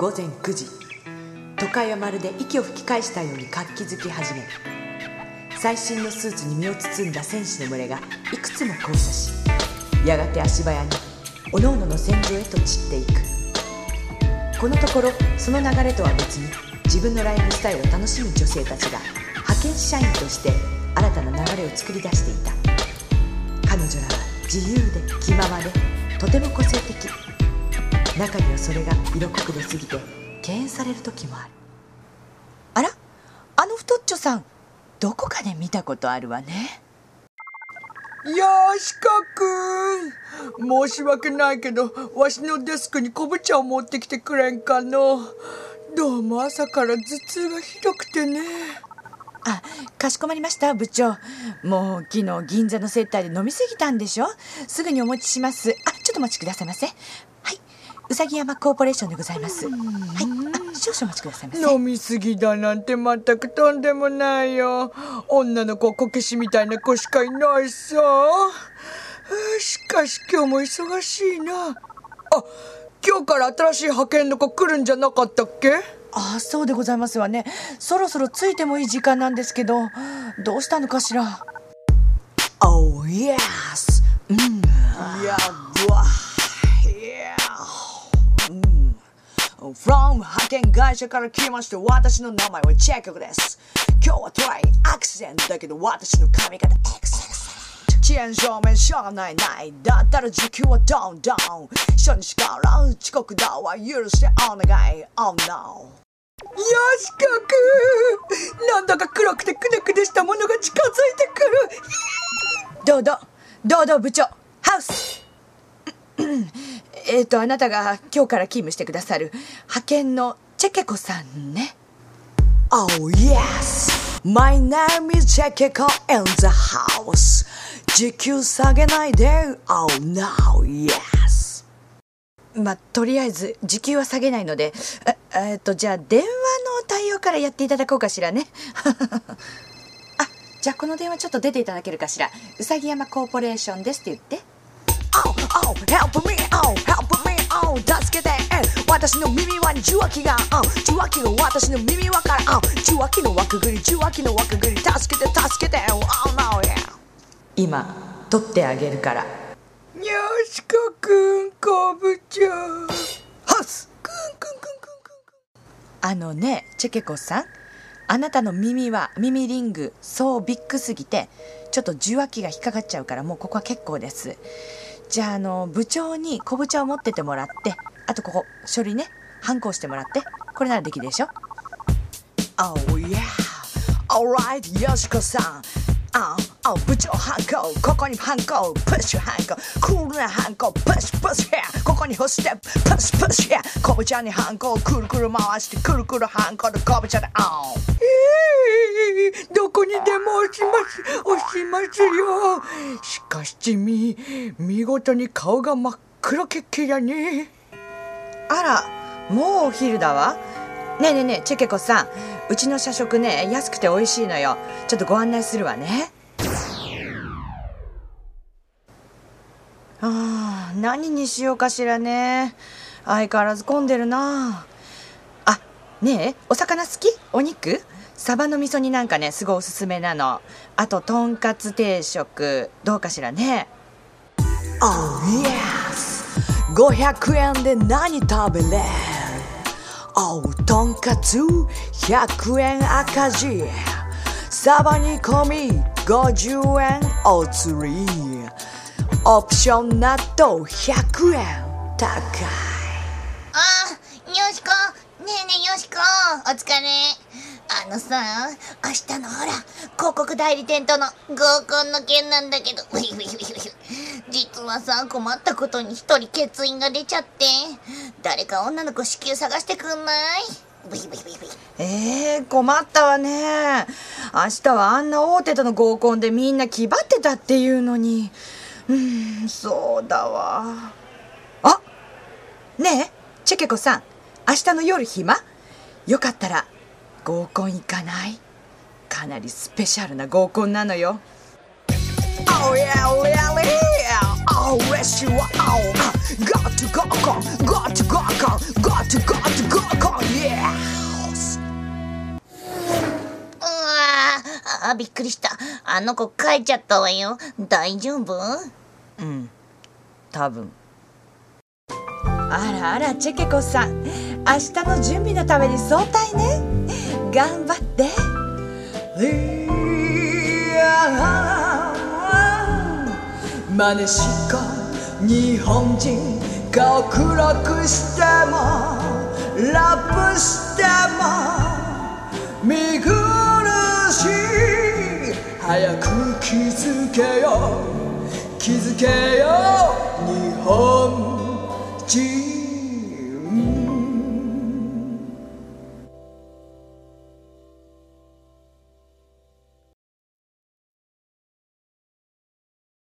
午前9時。都会はまるで息を吹き返したように活気づき始める最新のスーツに身を包んだ戦士の群れがいくつも交差しやがて足早に各々の戦場へと散っていく。このところその流れとは別に自分のライフスタイルを楽しむ女性たちが派遣社員として新たな流れを作り出していた。彼女らは自由で気ままでとても個性的。中にはそれが色濃く出すぎて敬遠される時もある。あら？あの太っちょさんどこかで見たことあるわね。よしかくん。申し訳ないけどわしのデスクに昆布茶を持ってきてくれんかの。どうも朝から頭痛がひどくてね。あかしこまりました部長。もう昨日銀座の接待で飲みすぎたんでしょ？すぐにお持ちします。あちょっとお待ちくださいませ。はいうさぎ山コーポレーションでございます。はい。あ少々お待ちくださいませ。飲みすぎだなんて全くとんでもないよ。女の子こけしみたいな子しかいないさ。しかし今日も忙しいな。あ今日から新しい派遣の子来るんじゃなかったっけ？あそうでございますわね。そろそろ着いてもいい時間なんですけどどうしたのかしら？Oh yes! うん。や From 派遣会社から来まして私の名前はチェックです。今日はトライアクシデントだけど私の髪型エクセクセ遅延証明しょうがない。ないだったら時給はドンドン初日から遅刻だわ。許してお願い。Oh no よしかくなんだか黒くてくねくねしたものが近づいてくる。どうぞどうぞ部長。ハウス。えっとあなたが今日から勤務してくださる派遣のチェケコさんね Oh yes! My name is チェケコ in the house 時給下げないで Oh no! Yes! まあとりあえず時給は下げないのでええっとじゃあ電話の対応からやっていただこうかしらね あじゃあこの電話ちょっと出ていただけるかしらうさぎ山コーポレーションですって言って Oh, oh, help me, oh, help me, oh, 助けて、私の耳輪に受話器が、oh, 受話器が私の耳輪から、oh, 受話器の輪くぐり、受話器の輪くぐり、助けて、助けて、oh, no, yeah. 今取ってあげるから。よしかくんこぶちゃん。ハウス。くんくんくんくんくんあのねチェケコさん。あなたの耳は耳リングそうビッグすぎてちょっと受話器が引っかかっちゃうからもうここは結構ですじゃああの部長に昆布茶を持っててもらってあとここ書類ねハンコしてもらってこれならできるでしょ？Oh yeah. Alright よしこさんああ部長ハンコ。ここにハンコ。プッシュハンコ。クールなハンコ。プッシュプッシュヘア。ここに干してプ。ッシュプッシュヘア。こぶちにハンコくるくる回してくるくるハンコで。こぶちゃんでオンえーどこにでも押します。押しますよ。しかし地味見事に顔が真っ黒けっけやね。あらもうお昼だわ。ねえねえねえチェケコさん。うちの社食ね安くて美味しいのよ。ちょっとご案内するわね。あー何にしようかしらね。相変わらず混んでるな。ねえお魚好き？お肉？サバの味噌煮なんかねすごいおすすめなの。あととんかつ定食。どうかしらね？Oh yes. 500円で何食べれる Oh とんかつ。100円赤字。サバ煮込み50円お釣り。オプション納豆100円高いあよしこねえねえよしこお疲れ。あのさ明日のほら広告代理店との合コンの件なんだけど。実はさ困ったことに一人欠員が出ちゃって。誰か女の子至急探してくんない？ブヒブヒブヒブヒえー、困ったわね。明日はあんな大手との合コンでみんな気張ってたっていうのに。うんそうだわ。あねえ？チェケコさん明日の夜暇？よかったら合コン行かない？かなりスペシャルな合コンなのよあ、びっくりした。あの子帰っちゃったわよ。大丈夫？うん、多分。あらあら、チェケコさん。明日の準備のために早退ね。頑張って。いや真似しか日本人顔黒くしてもラップしても見苦しい。早く気づけよ。気づけよ。日本人。